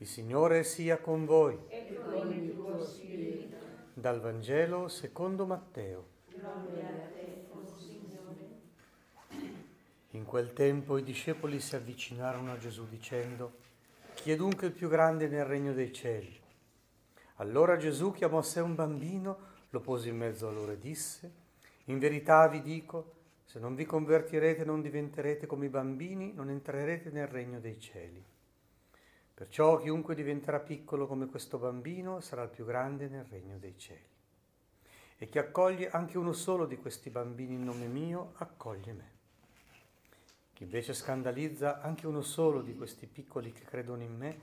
Il Signore sia con voi. E con il tuo spirito. Dal Vangelo secondo Matteo. Gloria a te, oh Signore. In quel tempo i discepoli si avvicinarono a Gesù dicendo, Chi è dunque il più grande nel regno dei cieli? Allora Gesù chiamò a sé un bambino, lo pose in mezzo a loro e disse, In verità vi dico, se non vi convertirete e non diventerete come i bambini, non entrerete nel regno dei cieli. Perciò chiunque diventerà piccolo come questo bambino sarà il più grande nel regno dei cieli. E chi accoglie anche uno solo di questi bambini in nome mio, accoglie me. Chi invece scandalizza anche uno solo di questi piccoli che credono in me,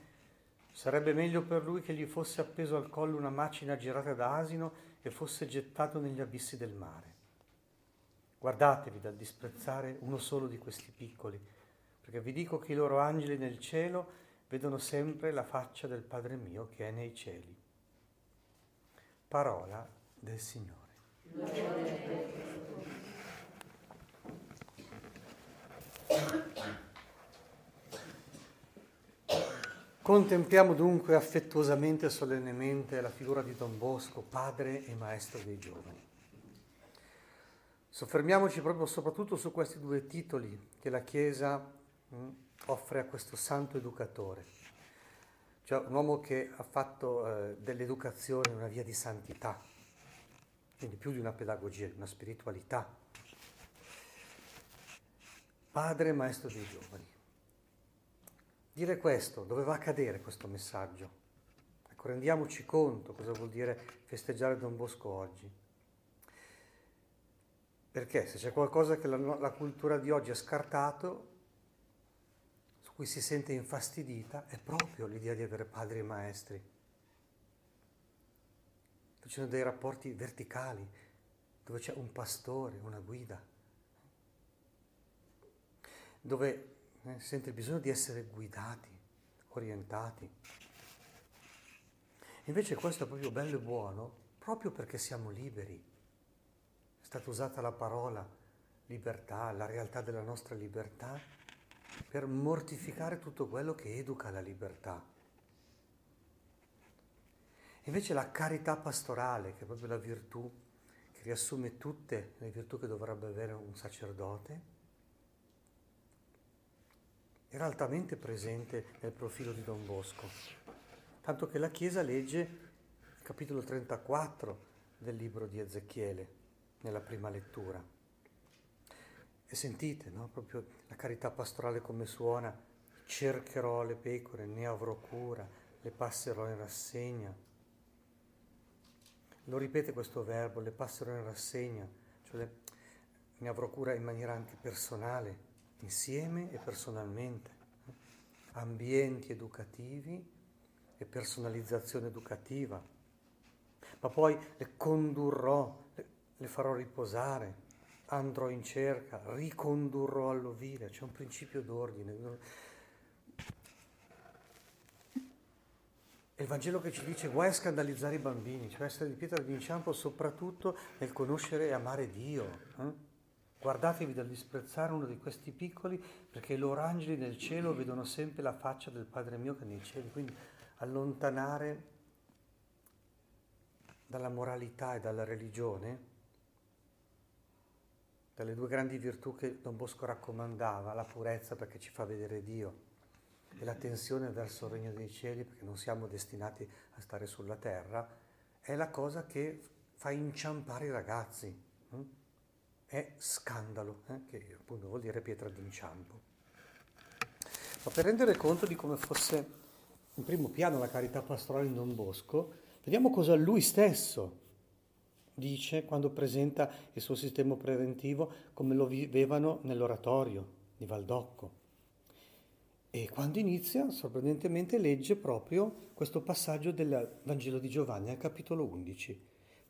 sarebbe meglio per lui che gli fosse appeso al collo una macina girata da asino e fosse gettato negli abissi del mare. Guardatevi dal disprezzare uno solo di questi piccoli, perché vi dico che i loro angeli nel cielo vedono sempre la faccia del Padre mio che è nei cieli. Parola del Signore. Contempliamo dunque affettuosamente e solennemente la figura di Don Bosco, padre e maestro dei giovani. Soffermiamoci proprio soprattutto su questi due titoli che la Chiesa mh, mm, offre a questo santo educatore, cioè un uomo che ha fatto eh, dell'educazione una via di santità, quindi più di una pedagogia, una spiritualità. Padre e maestro dei giovani. Dire questo, dove va a cadere questo messaggio? Ecco, rendiamoci conto cosa vuol dire festeggiare Don Bosco oggi. Perché se c'è qualcosa che la, la cultura di oggi ha scartato, cui si sente infastidita è proprio l'idea di avere padri e maestri. Ci sono dei rapporti verticali, dove c'è un pastore, una guida, dove eh, sente il bisogno di essere guidati, orientati. Invece questo è proprio bello e buono, proprio perché siamo liberi. È stata usata la parola libertà, la realtà della nostra libertà per mortificare tutto quello che educa la libertà. Invece la carità pastorale, che è proprio la virtù che riassume tutte le virtù che dovrebbe avere un sacerdote, era altamente presente nel profilo di Don Bosco, tanto che la Chiesa legge il capitolo 34 del libro di Ezechiele nella prima lettura. E sentite, no? Proprio la carità pastorale come suona, cercherò le pecore, ne avrò cura, le passerò in rassegna. Lo ripete questo verbo, le passerò in rassegna, cioè le, ne avrò cura in maniera anche personale, insieme e personalmente. Ambienti educativi e personalizzazione educativa. Ma poi le condurrò, le, le farò riposare, andrò in cerca, ricondurrò all'ovile, c'è un principio d'ordine. È il Vangelo che ci dice guai a scandalizzare i bambini, cioè essere di pietra d'inciampo soprattutto nel conoscere e amare Dio. Eh? Guardatevi dal disprezzare uno di questi piccoli perché i loro angeli nel cielo vedono sempre la faccia del Padre mio che è nei cieli, quindi allontanare dalla moralità e dalla religione dalle due grandi virtù che Don Bosco raccomandava, la purezza perché ci fa vedere Dio e l'attenzione verso il regno dei cieli perché non siamo destinati a stare sulla terra, è la cosa che fa inciampare i ragazzi. Hm? È scandalo, eh? che appunto vuol dire pietra d'inciampo. Ma per rendere conto di come fosse in primo piano la carità pastorale in Don Bosco, vediamo cosa lui stesso dice quando presenta il suo sistema preventivo come lo vivevano nell'oratorio di Valdocco. E quando inizia, sorprendentemente, legge proprio questo passaggio del Vangelo di Giovanni al capitolo 11,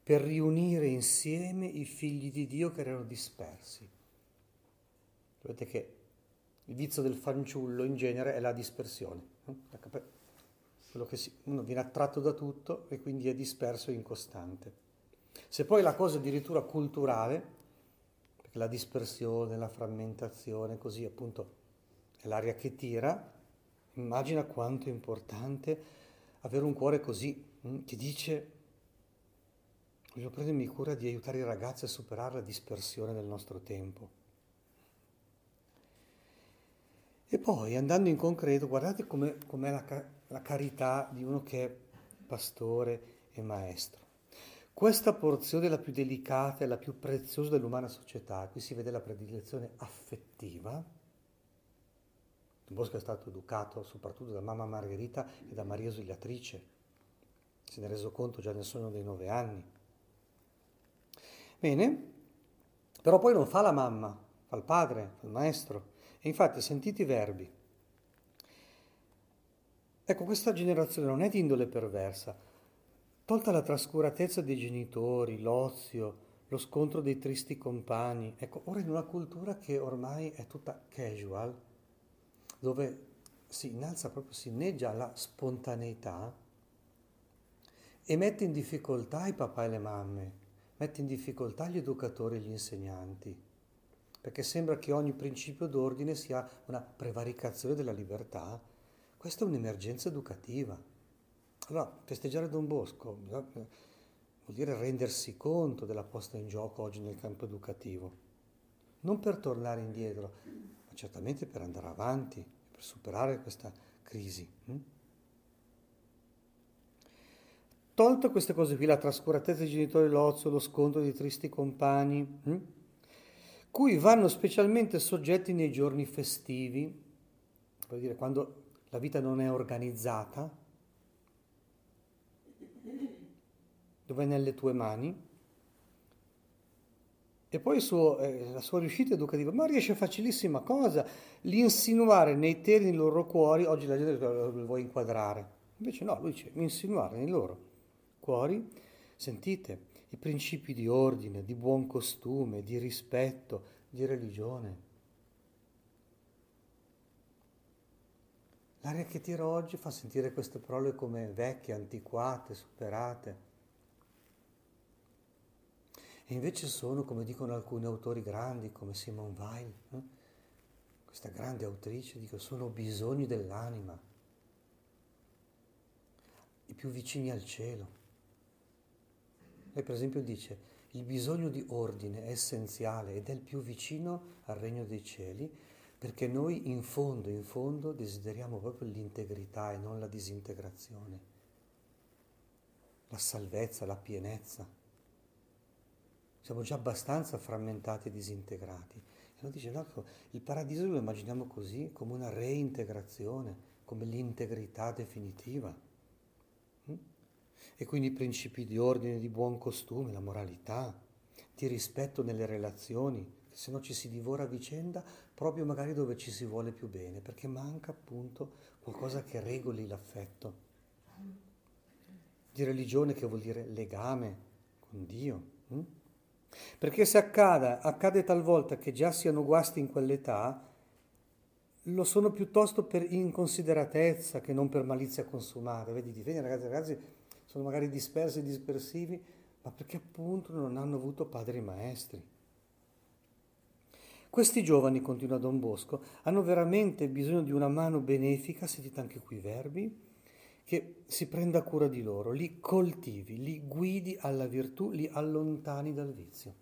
per riunire insieme i figli di Dio che erano dispersi. Vedete che il vizio del fanciullo in genere è la dispersione. Quello che uno viene attratto da tutto e quindi è disperso e incostante. Se poi la cosa addirittura culturale, perché la dispersione, la frammentazione, così appunto è l'aria che tira, Immagina quanto è importante avere un cuore così, hm, che dice voglio prendermi cura di aiutare i ragazzi a superare la dispersione del nostro tempo. E poi andando in concreto, guardate com'è, com'è la, la carità di uno che è pastore e maestro. Questa porzione è la più delicata e la più preziosa dell'umana società. Qui si vede la predilezione affettiva Don Bosco è stato educato soprattutto da mamma Margherita e da Maria Ausiliatrice. Se ne è reso conto già nel sogno dei nove anni. Bene, però poi non fa la mamma, fa il padre, fa il maestro. E infatti sentite i verbi. Ecco, questa generazione non è di indole perversa. Tolta la trascuratezza dei genitori, l'ozio, lo scontro dei tristi compagni. Ecco, ora in una cultura che ormai è tutta casual, dove si innalza proprio, si inneggia la spontaneità e mette in difficoltà i papà e le mamme, mette in difficoltà gli educatori e gli insegnanti, perché sembra che ogni principio d'ordine sia una prevaricazione della libertà. Questa è un'emergenza educativa. Allora, festeggiare Don Bosco vuol dire rendersi conto della posta in gioco oggi nel campo educativo, non per tornare indietro, certamente per andare avanti, per superare questa crisi. Hm? Tolto queste cose qui, la trascuratezza dei genitori, l'ozio, lo scontro dei tristi compagni, hm? cui vanno specialmente soggetti nei giorni festivi, vuol dire quando la vita non è organizzata, dove è nelle tue mani, e poi suo, eh, la sua riuscita educativa, ma riesce a facilissima cosa, l'insinuare nei terni loro cuori, oggi la gente lo vuole inquadrare, invece no, lui dice insinuare nei loro cuori, sentite, i principi di ordine, di buon costume, di rispetto, di religione. L'aria che tira oggi fa sentire queste parole come vecchie, antiquate, superate. E invece sono, come dicono alcuni autori grandi, come Simone Weil, eh? questa grande autrice, dico, sono bisogni dell'anima, i più vicini al cielo. Lei per esempio dice, il bisogno di ordine è essenziale ed è il più vicino al regno dei cieli perché noi in fondo, in fondo desideriamo proprio l'integrità e non la disintegrazione, la salvezza, la pienezza. Siamo già abbastanza frammentati e disintegrati. E allora dice, no, il paradiso lo immaginiamo così, come una reintegrazione, come l'integrità definitiva. Mm? E quindi i principi di ordine, di buon costume, la moralità, di rispetto nelle relazioni, se no ci si divora a vicenda proprio magari dove ci si vuole più bene, perché manca appunto qualcosa che regoli l'affetto. Di religione che vuol dire legame con Dio. Hm? Perché se accada, accade talvolta che già siano guasti in quell'età, lo sono piuttosto per inconsideratezza che non per malizia consumata. Vedi, vedi ragazzi, ragazzi sono magari dispersi e dispersivi, ma perché appunto non hanno avuto padri maestri. Questi giovani, continua Don Bosco, hanno veramente bisogno di una mano benefica, sentite anche qui i verbi, che si prenda cura di loro, li coltivi, li guidi alla virtù, li allontani dal vizio.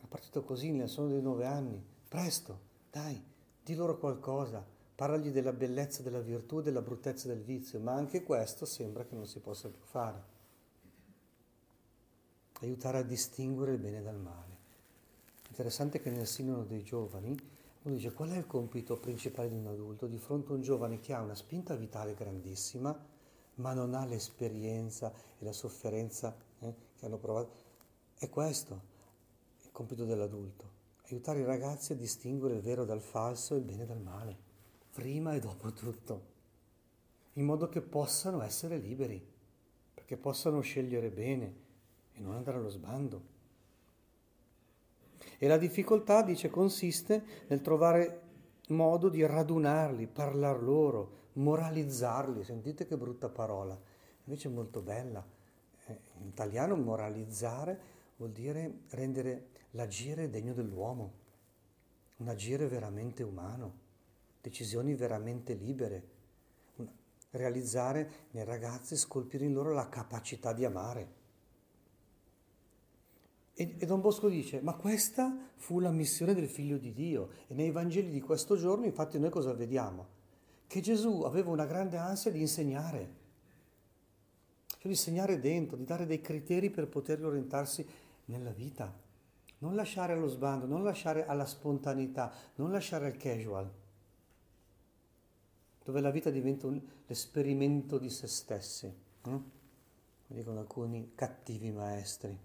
È partito così nel sonno dei nove anni, presto, dai, di loro qualcosa, parlagli della bellezza della virtù e della bruttezza del vizio, ma anche questo sembra che non si possa più fare. Aiutare a distinguere il bene dal male. Interessante che nel sinodo dei giovani uno dice qual è il compito principale di un adulto di fronte a un giovane che ha una spinta vitale grandissima, ma non ha l'esperienza e la sofferenza eh, che hanno provato? È questo il compito dell'adulto, aiutare i ragazzi a distinguere il vero dal falso e il bene dal male, prima e dopo tutto, in modo che possano essere liberi, perché possano scegliere bene e non andare allo sbando. E la difficoltà, dice, consiste nel trovare modo di radunarli, parlar loro, moralizzarli. Sentite che brutta parola, invece è molto bella. Eh, in italiano moralizzare vuol dire rendere l'agire degno dell'uomo, un agire veramente umano. decisioni veramente libere, realizzare nei ragazzi, scolpire in loro la capacità di amare. E, Don Bosco dice, ma questa fu la missione del figlio di Dio. E nei Vangeli di questo giorno, infatti, noi cosa vediamo? Che Gesù aveva una grande ansia di insegnare, cioè di insegnare dentro, di dare dei criteri per poter orientarsi nella vita. Non lasciare allo sbando, non lasciare alla spontaneità, non lasciare al casual dove la vita diventa un, l'esperimento di se stessi, eh? come dicono alcuni cattivi maestri,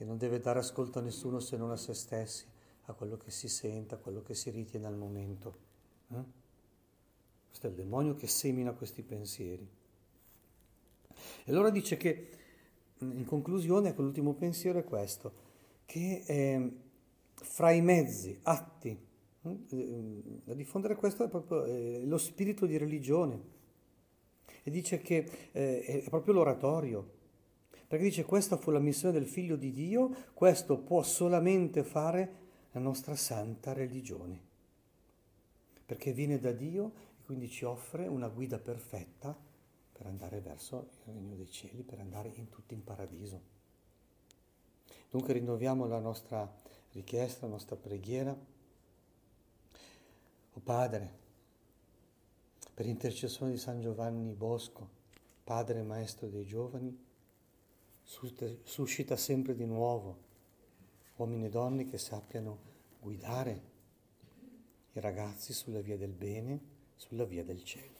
che non deve dare ascolto a nessuno se non a se stessi, a quello che si sente, a quello che si ritiene al momento. Eh? Questo è il demonio che semina questi pensieri. E allora dice che, in conclusione, ecco, l'ultimo pensiero è questo, che eh, fra i mezzi, atti, Mm? Eh, da diffondere questo è proprio eh, lo spirito di religione. E dice che eh, è proprio l'oratorio. Perché dice questa fu la missione del figlio di Dio, questo può solamente fare la nostra santa religione. Perché viene da Dio e quindi ci offre una guida perfetta per andare verso il regno dei cieli, per andare in tutti in paradiso. Dunque rinnoviamo la nostra richiesta, la nostra preghiera o Padre, per intercessione di San Giovanni Bosco, Padre Maestro dei giovani, suscita sempre di nuovo uomini e donne che sappiano guidare i ragazzi sulla via del bene, sulla via del cielo.